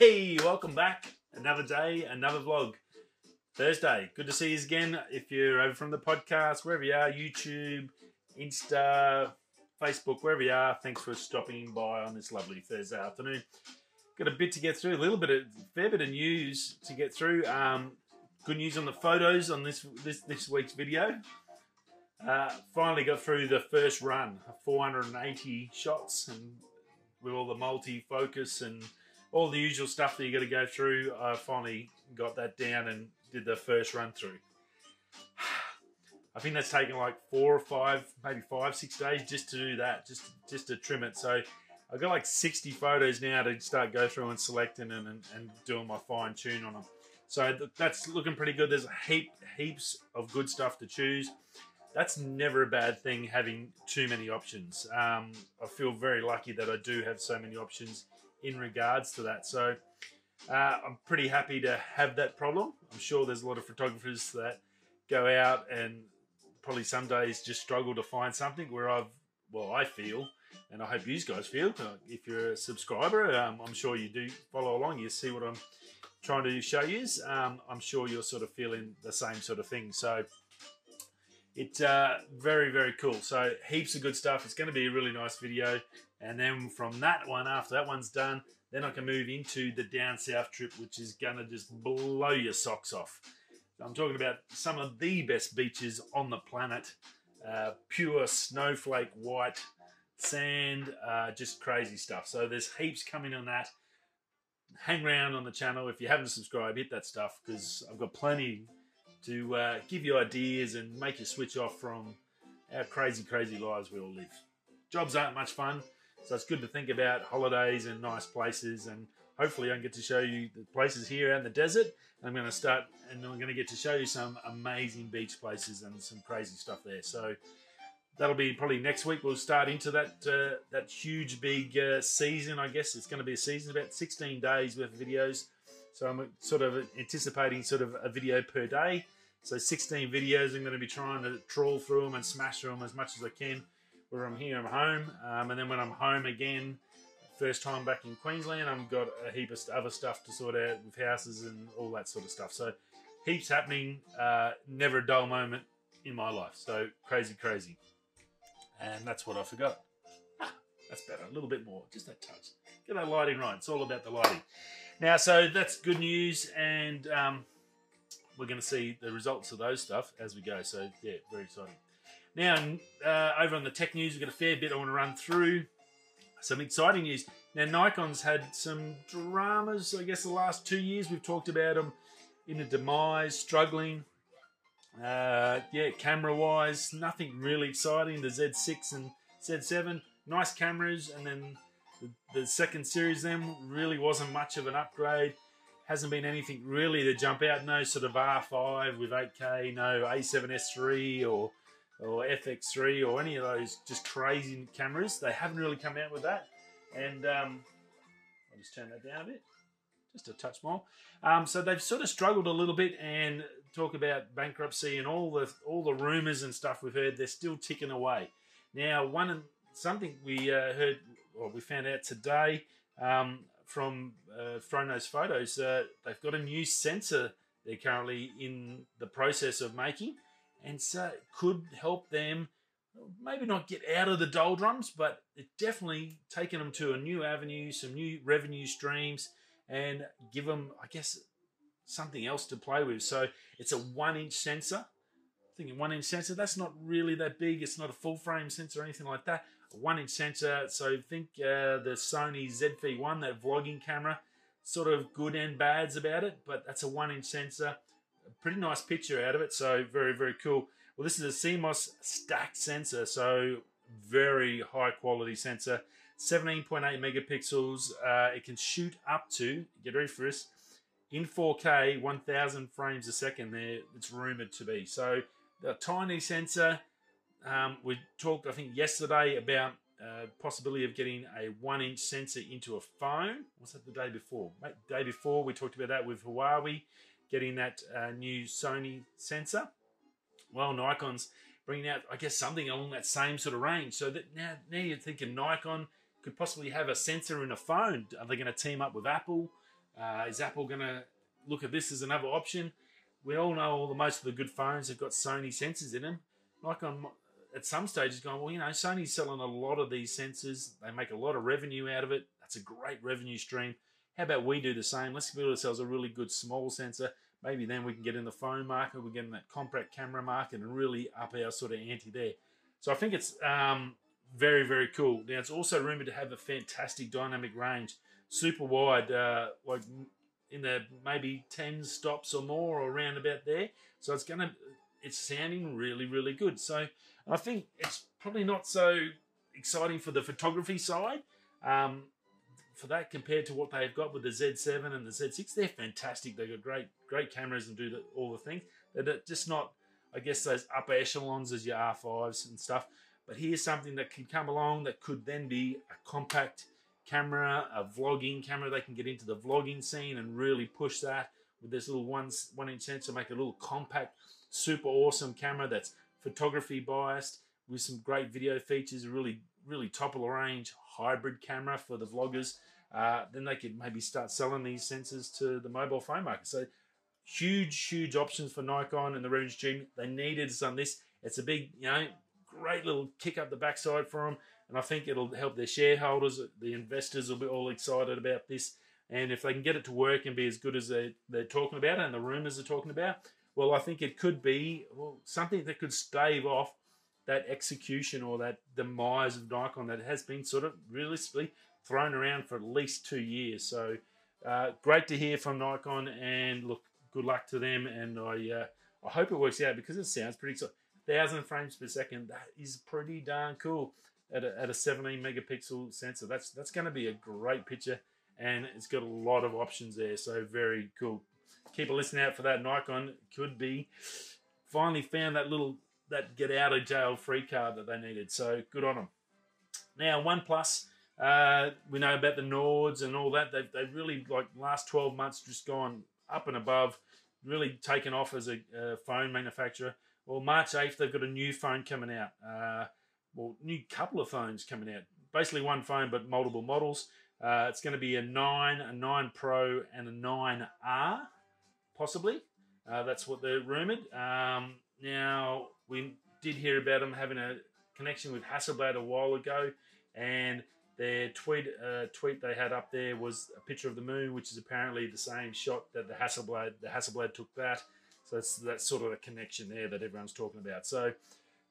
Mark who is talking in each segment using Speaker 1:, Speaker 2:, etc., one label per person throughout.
Speaker 1: Hey, welcome back. Another day, another vlog. Thursday. Good to see you again. If you're over from the podcast, wherever you are, YouTube, Insta, Facebook, wherever you are, thanks for stopping by on this lovely Thursday afternoon. Got a bit to get through, a little bit of fair bit of news to get through. Um, good news on the photos on this this this week's video. Uh, finally got through the first run, 480 shots, and with all the multi-focus and all the usual stuff that you got to go through. I finally got that down and did the first run through. I think that's taken like four or five, maybe five, six days just to do that, just just to trim it. So I've got like 60 photos now to start go through and selecting and, and, and doing my fine tune on them. So th- that's looking pretty good. There's a heap, heaps of good stuff to choose. That's never a bad thing having too many options. Um, I feel very lucky that I do have so many options in regards to that. So uh, I'm pretty happy to have that problem. I'm sure there's a lot of photographers that go out and probably some days just struggle to find something where I've, well, I feel, and I hope you guys feel, uh, if you're a subscriber, um, I'm sure you do follow along, you see what I'm trying to show you. Um, I'm sure you're sort of feeling the same sort of thing. So it's uh, very, very cool. So heaps of good stuff. It's going to be a really nice video. And then from that one, after that one's done, then I can move into the down south trip, which is to just blow your socks off. I'm talking about some of the best beaches on the planet. Uh, pure snowflake white sand, uh, just crazy stuff. So there's heaps coming on that. Hang around on the channel. If you haven't subscribed, hit that stuff because I've got plenty to uh, give you ideas and make you switch off from our crazy, crazy lives we all live. Jobs aren't much fun, so it's good to think about holidays and nice places. And hopefully, I can get to show you the places here out in the desert. I'm going to start, and I'm going to get to show you some amazing beach places and some crazy stuff there. So that'll be probably next week. We'll start into that uh, that huge big uh, season. I guess it's going to be a season about 16 days worth of videos. So I'm sort of anticipating sort of a video per day. So 16 videos. I'm going to be trying to trawl through them and smash through them as much as I can. Where I'm here, I'm home, um, and then when I'm home again, first time back in Queensland, I've got a heap of other stuff to sort out with houses and all that sort of stuff. So heaps happening. Uh, never a dull moment in my life. So crazy, crazy. And that's what I forgot. Ah, that's better. A little bit more. Just that touch. Get that lighting right. It's all about the lighting. Now, so that's good news, and um, we're going to see the results of those stuff as we go. So, yeah, very exciting. Now, uh, over on the tech news, we've got a fair bit I want to run through. Some exciting news. Now, Nikon's had some dramas, I guess, the last two years. We've talked about them in a demise, struggling. Uh, yeah, camera wise, nothing really exciting. The Z6 and Z7, nice cameras, and then the, the second series then really wasn't much of an upgrade. Hasn't been anything really to jump out. No sort of R5 with 8K, no A7S3 or or FX3 or any of those just crazy cameras. They haven't really come out with that. And um, I'll just turn that down a bit, just a touch more. Um, so they've sort of struggled a little bit and talk about bankruptcy and all the all the rumors and stuff we've heard. They're still ticking away. Now, one something we uh, heard or we found out today um, from uh, Thronos Photos, uh, they've got a new sensor they're currently in the process of making, and so it could help them maybe not get out of the doldrums, but it definitely taken them to a new avenue, some new revenue streams, and give them, I guess, something else to play with. So it's a one-inch sensor. Thinking one-inch sensor, that's not really that big. It's not a full-frame sensor or anything like that A one inch sensor. So think uh, the Sony ZV-1, that vlogging camera, sort of good and bads about it, but that's a one inch sensor. A pretty nice picture out of it, so very, very cool. Well, this is a CMOS stacked sensor, so very high quality sensor. 17.8 megapixels. Uh, it can shoot up to, get ready for this, in 4K, 1000 frames a second there, it's rumored to be. So, the tiny sensor, um, we talked, I think, yesterday about uh, possibility of getting a one-inch sensor into a phone. Was that the day before? Mate, day before we talked about that with Huawei, getting that uh, new Sony sensor. Well, Nikon's bringing out, I guess, something along that same sort of range. So that now, now you're thinking Nikon could possibly have a sensor in a phone. Are they going to team up with Apple? Uh, is Apple going to look at this as another option? We all know all the most of the good phones have got Sony sensors in them. Nikon at some stage is going, well, you know, Sony's selling a lot of these sensors. They make a lot of revenue out of it. That's a great revenue stream. How about we do the same? Let's build ourselves a really good small sensor. Maybe then we can get in the phone market, we get in that compact camera market and really up our sort of ante there. So I think it's um, very, very cool. Now, it's also rumored to have a fantastic dynamic range, super wide, uh, like in the maybe 10 stops or more or around about there. So it's to, it's sounding really, really good. So I think it's probably not so exciting for the photography side. Um, for that compared to what they've got with the Z7 and the Z6, they're fantastic. They've got great, great cameras and do the, all the things. They're just not, I guess, those upper echelons as your R5s and stuff. But here's something that can come along that could then be a compact camera, a vlogging camera. They can get into the vlogging scene and really push that with this little one, one inch sensor, make a little compact, super awesome camera that's photography biased with some great video features, really, really top of the range hybrid camera for the vloggers. Uh, then they could maybe start selling these sensors to the mobile phone market. So huge, huge options for Nikon and the revenue stream. They needed some this. It's a big, you know, great little kick up the backside for them. And I think it'll help their shareholders, the investors will be all excited about this. And if they can get it to work and be as good as they, they're talking about and the rumors are talking about, well, I think it could be well, something that could stave off that execution or that demise of Nikon that has been sort of realistically thrown around for at least two years. So uh, great to hear from Nikon, and look, good luck to them. And I uh, I hope it works out because it sounds pretty exciting. Thousand frames per second, that is pretty darn cool at a, at a 17 megapixel sensor. That's that's going to be a great picture, and it's got a lot of options there. So very cool. Keep a listen out for that. Nikon could be finally found that little that get out of jail free card that they needed. So good on them. Now OnePlus, uh, we know about the Nords and all that. They've, they've really like last 12 months just gone up and above, really taken off as a, phone manufacturer. Well, March 8th, they've got a new phone coming out. Uh, well, new couple of phones coming out. Basically one phone, but multiple models. Uh, it's going to be a 9, a 9 Pro, and a 9R, possibly. Uh, that's what they're rumored. Um, now, we did hear about them having a connection with Hasselblad a while ago, and their tweet uh, tweet they had up there was a picture of the moon, which is apparently the same shot that the Hasselblad the Hasselblad took that. So that's that's sort of a connection there that everyone's talking about. So,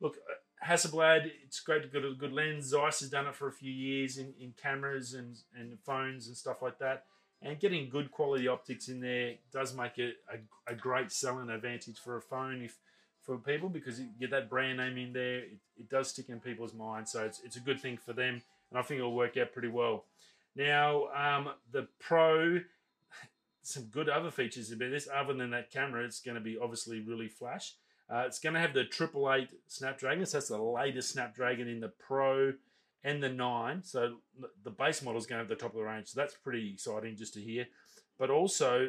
Speaker 1: look, uh, Hasselblad, it's great to get a good lens. Zeiss has done it for a few years in, in cameras and, and phones and stuff like that. And getting good quality optics in there does make it a, a great selling advantage for a phone if for people because you get that brand name in there. It, it does stick in people's minds, so it's, it's a good thing for them, and I think it'll work out pretty well. Now, um, the Pro, some good other features about this. Other than that camera, it's going to be obviously really flash. Uh, it's going to have the triple eight Snapdragon, so that's the latest Snapdragon in the Pro and the 9. So the base model is going to have the top of the range, so that's pretty exciting just to hear. But also,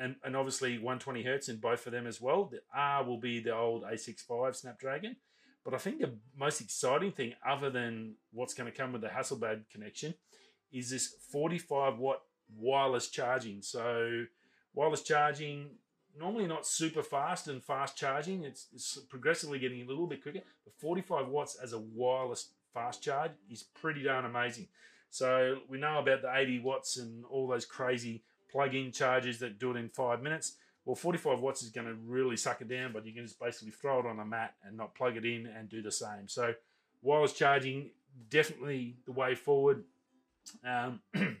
Speaker 1: and, and obviously 120 hertz in both of them as well. The R will be the old 865 Snapdragon. But I think the most exciting thing, other than what's going to come with the Hasselblad connection, is this 45 watt wireless charging. So, wireless charging, normally not super fast and fast charging, it's, it's progressively getting a little bit quicker. But 45 watts as a wireless fast charge is pretty darn amazing. So, we know about the 80 watts and all those crazy plug-in chargers that do it in five minutes. Well, 45 watts is going to really suck it down, but you can just basically throw it on a mat and not plug it in and do the same. So, wireless charging definitely the way forward. Um,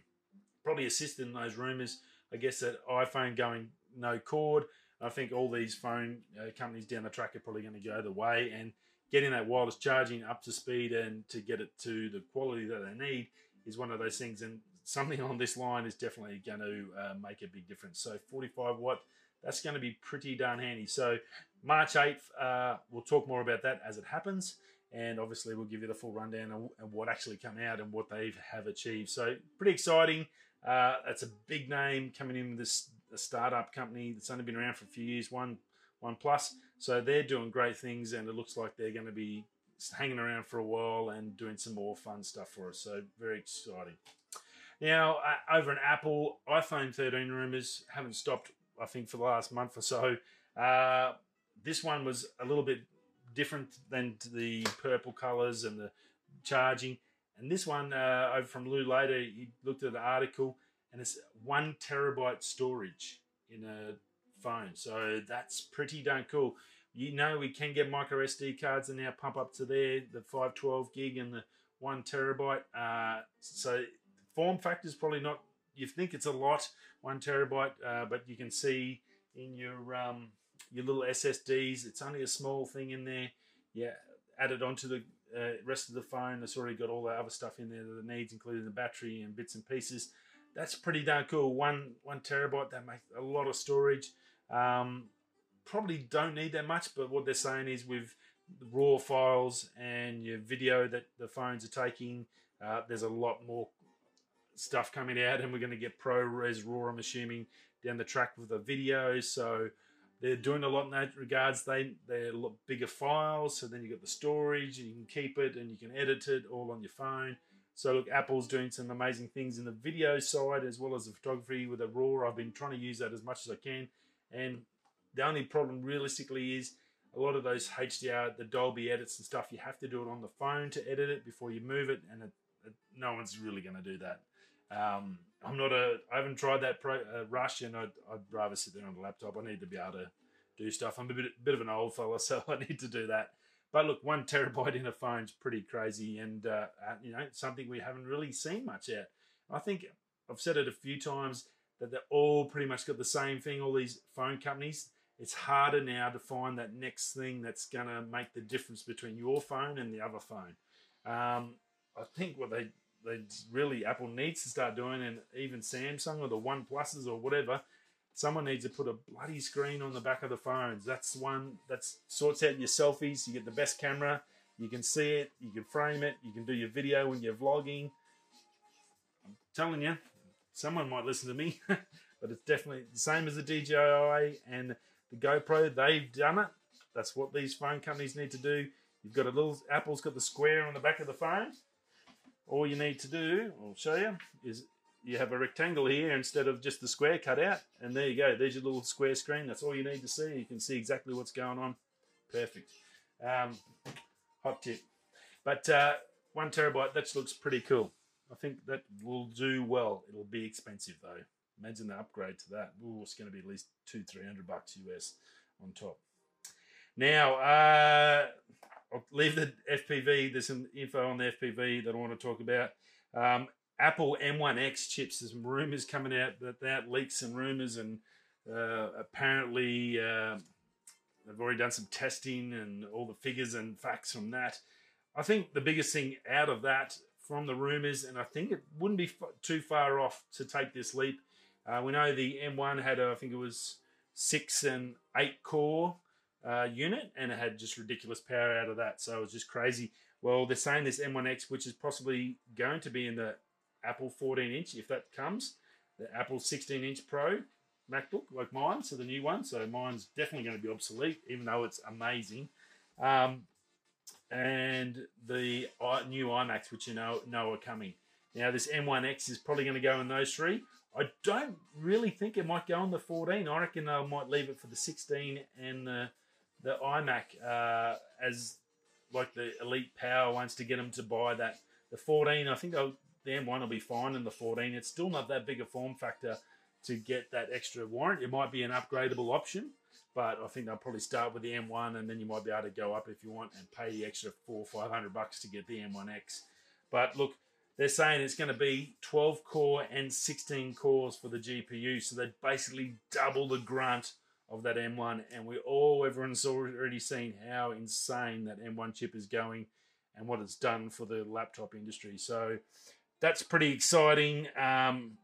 Speaker 1: probably assisted in those rumors. I guess that iPhone going no cord. I think all these phone uh, companies down the track are probably going to go the way and getting that wireless charging up to speed and to get it to the quality that they need is one of those things. And something on this line is definitely going to uh, make a big difference. So 45 watt, that's going to be pretty darn handy. So March 8th, uh, we'll talk more about that as it happens. And obviously, we'll give you the full rundown of, what actually come out and what they have achieved. So pretty exciting. Uh, that's a big name coming in with this startup company that's only been around for a few years. One one plus. So they're doing great things, and it looks like they're going to be hanging around for a while and doing some more fun stuff for us. So very exciting. Now, uh, over an Apple iPhone 13 rumors haven't stopped. I think for the last month or so. Uh, this one was a little bit different than the purple colors and the charging. And this one uh, over from Lou later, he looked at the article and it's one terabyte storage in a phone. So that's pretty darn cool. You know, we can get micro SD cards and now pump up to there, the 512 gig and the one terabyte. Uh, so form factor is probably not, you think it's a lot, one terabyte, uh, but you can see in your um, your little SSDs, it's only a small thing in there. Yeah, add it onto the uh, rest of the phone. It's already got all the other stuff in there that it needs, including the battery and bits and pieces. That's pretty darn cool. One one terabyte. That makes a lot of storage. Um, probably don't need that much, but what they're saying is with raw files and your video that the phones are taking, uh, there's a lot more stuff coming out, and we're going to get ProRes RAW. I'm assuming down the track with the videos. So they're doing a lot in that regards. They they're a lot bigger files, so then you've got the storage, and you can keep it and you can edit it all on your phone. So look, Apple's doing some amazing things in the video side as well as the photography with the RAW. I've been trying to use that as much as I can, and the only problem realistically is a lot of those HDR, the Dolby edits and stuff, you have to do it on the phone to edit it before you move it, and it, it, no one's really going to do that. Um, I'm not a. I haven't tried that pro, uh, rush, and I'd, I'd rather sit there on the laptop. I need to be able to do stuff. I'm a bit, bit of an old fella, so I need to do that. But look, one terabyte in a phone's pretty crazy, and uh, uh, you know something we haven't really seen much yet. I think I've said it a few times that they're all pretty much got the same thing. All these phone companies. It's harder now to find that next thing that's going to make the difference between your phone and the other phone. Um, I think what they they really Apple needs to start doing, and even Samsung or the One Pluses or whatever. Someone needs to put a bloody screen on the back of the phones. That's one that sorts out your selfies. You get the best camera. You can see it. You can frame it. You can do your video when you're vlogging. I'm telling you, someone might listen to me, but it's definitely the same as the DJI and the GoPro. They've done it. That's what these phone companies need to do. You've got a little Apple's got the square on the back of the phone all you need to do, I'll show you, is you have a rectangle here instead of just the square cut out. And there you go. There's your little square screen. That's all you need to see. You can see exactly what's going on. Perfect. Um, hot tip. But uh, one terabyte, that looks pretty cool. I think that will do well. It'll be expensive though. Imagine the upgrade to that. Ooh, it's going to be at least two, three hundred bucks US on top. Now, uh, I'll leave the FPV. There's some info on the FPV that I want to talk about. Um, Apple M1X chips. There's some rumors coming out that that leaks and rumors, and uh, apparently uh, they've already done some testing and all the figures and facts from that. I think the biggest thing out of that from the rumors, and I think it wouldn't be too far off to take this leap. Uh, we know the M1 had, a, I think it was six and eight core uh, unit, and it had just ridiculous power out of that. So it was just crazy. Well, they're saying this M1X, which is possibly going to be in the Apple 14 inch, if that comes, the Apple 16 inch Pro MacBook, like mine, so the new one. So mine's definitely going to be obsolete, even though it's amazing. Um, and the new iMacs, which you know know are coming. Now, this M1X is probably going to go in those three. I don't really think it might go on the 14. I reckon they might leave it for the 16 and the the iMac uh, as like the elite power wants to get them to buy that. The 14, I think the M1 will be fine in the 14. It's still not that big a form factor to get that extra warrant. It might be an upgradable option, but I think they'll probably start with the M1 and then you might be able to go up if you want and pay the extra four or 500 bucks to get the M1X. But look, they're saying it's going to be 12 core and 16 cores for the GPU, so they basically double the grunt of that M1, and we all everyone's already seen how insane that M1 chip is going and what it's done for the laptop industry. So that's pretty exciting. Um,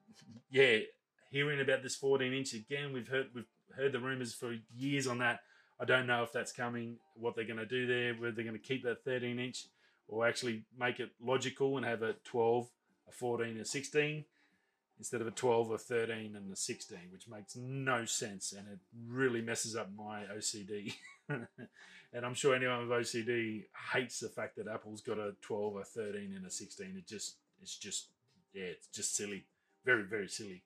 Speaker 1: yeah, hearing about this 14 inch again, we've heard we've heard the rumors for years on that. I don't know if that's coming, what they're going to do there, whether they're going to keep that 13 inch or actually make it logical and have a 12, a 14, a 16 instead of a 12 or 13 and a 16, which makes no sense and it really messes up my OCD. and I'm sure anyone with OCD hates the fact that Apple's got a 12 or 13 and a 16. It just it's just yeah, it's just silly, very very silly,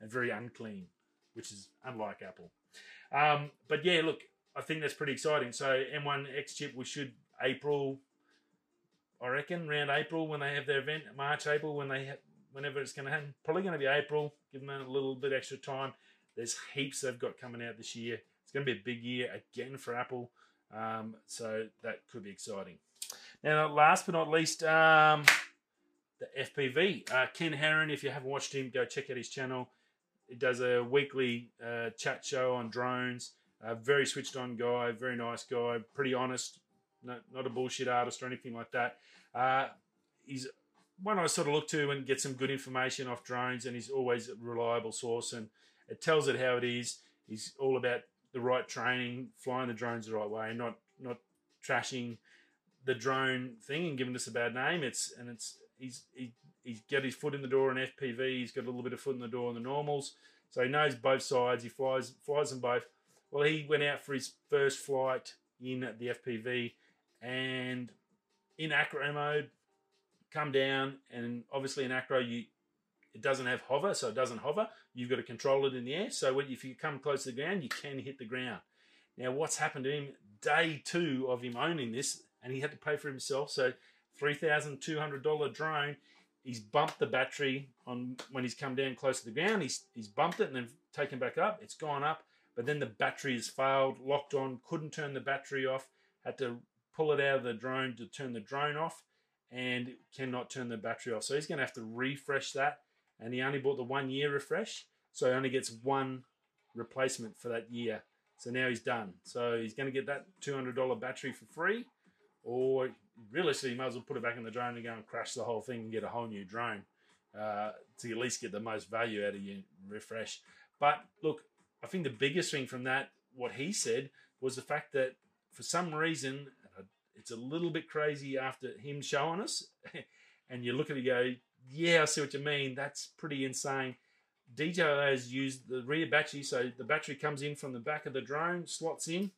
Speaker 1: and very unclean, which is unlike Apple. Um, but yeah, look, I think that's pretty exciting. So M1 X chip, we should April, I reckon, around April when they have their event, March, April when they have, whenever it's going to happen. Probably going to be April. Give them a little bit extra time. There's heaps they've got coming out this year. It's going to be a big year again for Apple. Um, so that could be exciting. Now, last but not least, um, the FPV. Uh, Ken Heron, if you haven't watched him, go check out his channel. He does a weekly uh, chat show on drones. A very switched on guy, very nice guy, pretty honest, not, not a bullshit artist or anything like that. Uh, he's one I sort of look to and get some good information off drones, and he's always a reliable source and it tells it how it is. He's all about the right training, flying the drones the right way, and not not trashing the drone thing and giving us a bad name. It's and it's he's he, he's got his foot in the door in FPV. He's got a little bit of foot in the door in the normals, so he knows both sides. He flies flies them both. Well, he went out for his first flight in the FPV and in acro mode, come down and obviously in acro you it doesn't have hover, so it doesn't hover. You've got to control it in the air. So when, if you come close to the ground, you can hit the ground. Now, what's happened to him? Day two of him owning this, and he had to pay for himself. So, three thousand two hundred dollar drone. He's bumped the battery on when he's come down close to the ground. He's he's bumped it and then taken back up. It's gone up, but then the battery has failed, locked on, couldn't turn the battery off. Had to pull it out of the drone to turn the drone off, and cannot turn the battery off. So he's going to have to refresh that and he only bought the one year refresh, so he only gets one replacement for that year. So now he's done. So he's going to get that $200 battery for free, or realistically, might as well put it back in the drone and go and crash the whole thing and get a whole new drone uh, to at least get the most value out of your refresh. But look, I think the biggest thing from that, what he said, was the fact that for some reason, it's a little bit crazy after him showing us, and you look at it go, yeah, I see what you mean. That's pretty insane. DJI has used the rear battery, so the battery comes in from the back of the drone, slots in.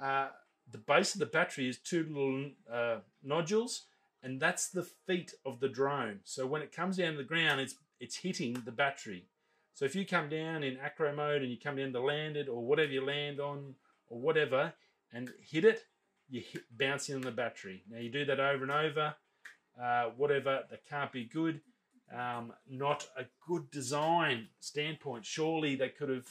Speaker 1: Uh, the base of the battery is two little uh, nodules, and that's the feet of the drone. So when it comes down to the ground, it's it's hitting the battery. So if you come down in acro mode and you come down to land it or whatever you land on or whatever and hit it, you hit bouncing on the battery. Now you do that over and over uh, whatever that can't be good. Um, not a good design standpoint. Surely they could have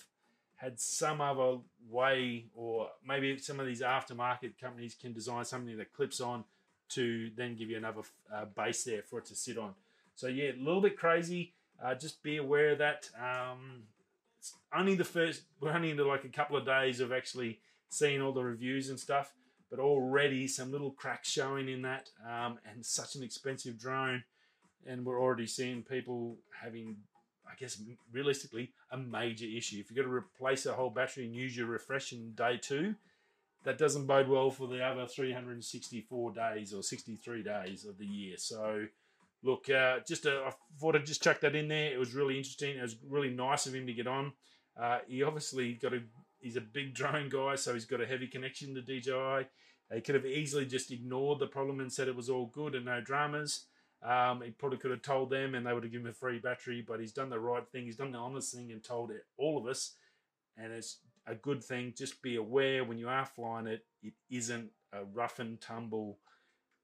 Speaker 1: had some other way, or maybe some of these aftermarket companies can design something that clips on to then give you another uh, base there for it to sit on. So yeah, a little bit crazy. Uh, just be aware of that. Um, it's only the first. We're only into like a couple of days of actually seeing all the reviews and stuff but already some little cracks showing in that, um, and such an expensive drone. And we're already seeing people having, I guess, realistically, a major issue. If you've got to replace a whole battery and use your refresh in day two, that doesn't bode well for the other 364 days or 63 days of the year. So, look, uh, just a, I thought I'd just chuck that in there. It was really interesting. It was really nice of him to get on. Uh, he obviously got a he's a big drone guy, so he's got a heavy connection to DJI. He could have easily just ignored the problem and said it was all good and no dramas. Um, he probably could have told them and they would have given him a free battery, but he's done the right thing. He's done the honest thing and told it, all of us, and it's a good thing. Just be aware when you are flying it, it isn't a rough and tumble,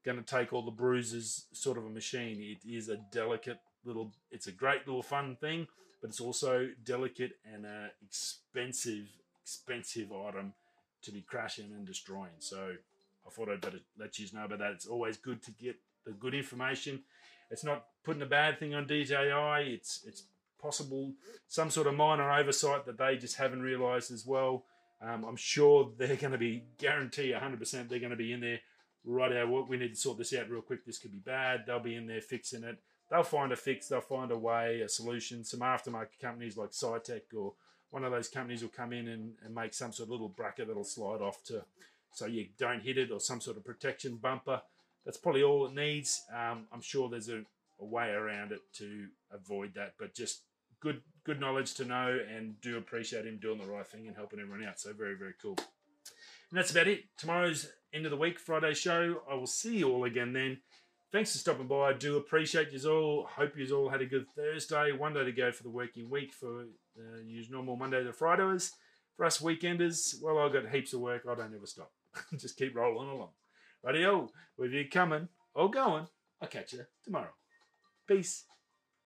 Speaker 1: going to take all the bruises sort of a machine. It is a delicate little, it's a great little fun thing, but it's also delicate and an expensive, expensive item to be crashing and destroying. So I thought I'd better let you know about that. It's always good to get the good information. It's not putting a bad thing on DJI. It's it's possible some sort of minor oversight that they just haven't realised as well. Um, I'm sure they're going to be guarantee 100% they're going to be in there. Right out, we need to sort this out real quick. This could be bad. They'll be in there fixing it. They'll find a fix. They'll find a way, a solution. Some aftermarket companies like Scitech or one of those companies will come in and, and make some sort of little bracket that'll slide off to so you don't hit it or some sort of protection bumper. That's probably all it needs. Um, I'm sure there's a, a, way around it to avoid that, but just good good knowledge to know and do appreciate him doing the right thing and helping everyone out. So very very cool. And that's about it. Tomorrow's end of the week Friday show. I will see you all again then. Thanks for stopping by. I do appreciate you all. Hope you all had a good Thursday. One day to go for the working week for uh, use normal Monday to Fridays. For us weekenders, well, I've got heaps of work. I don't ever stop. Just keep rolling along. Radio, with you coming or going, I'll catch you tomorrow. Peace.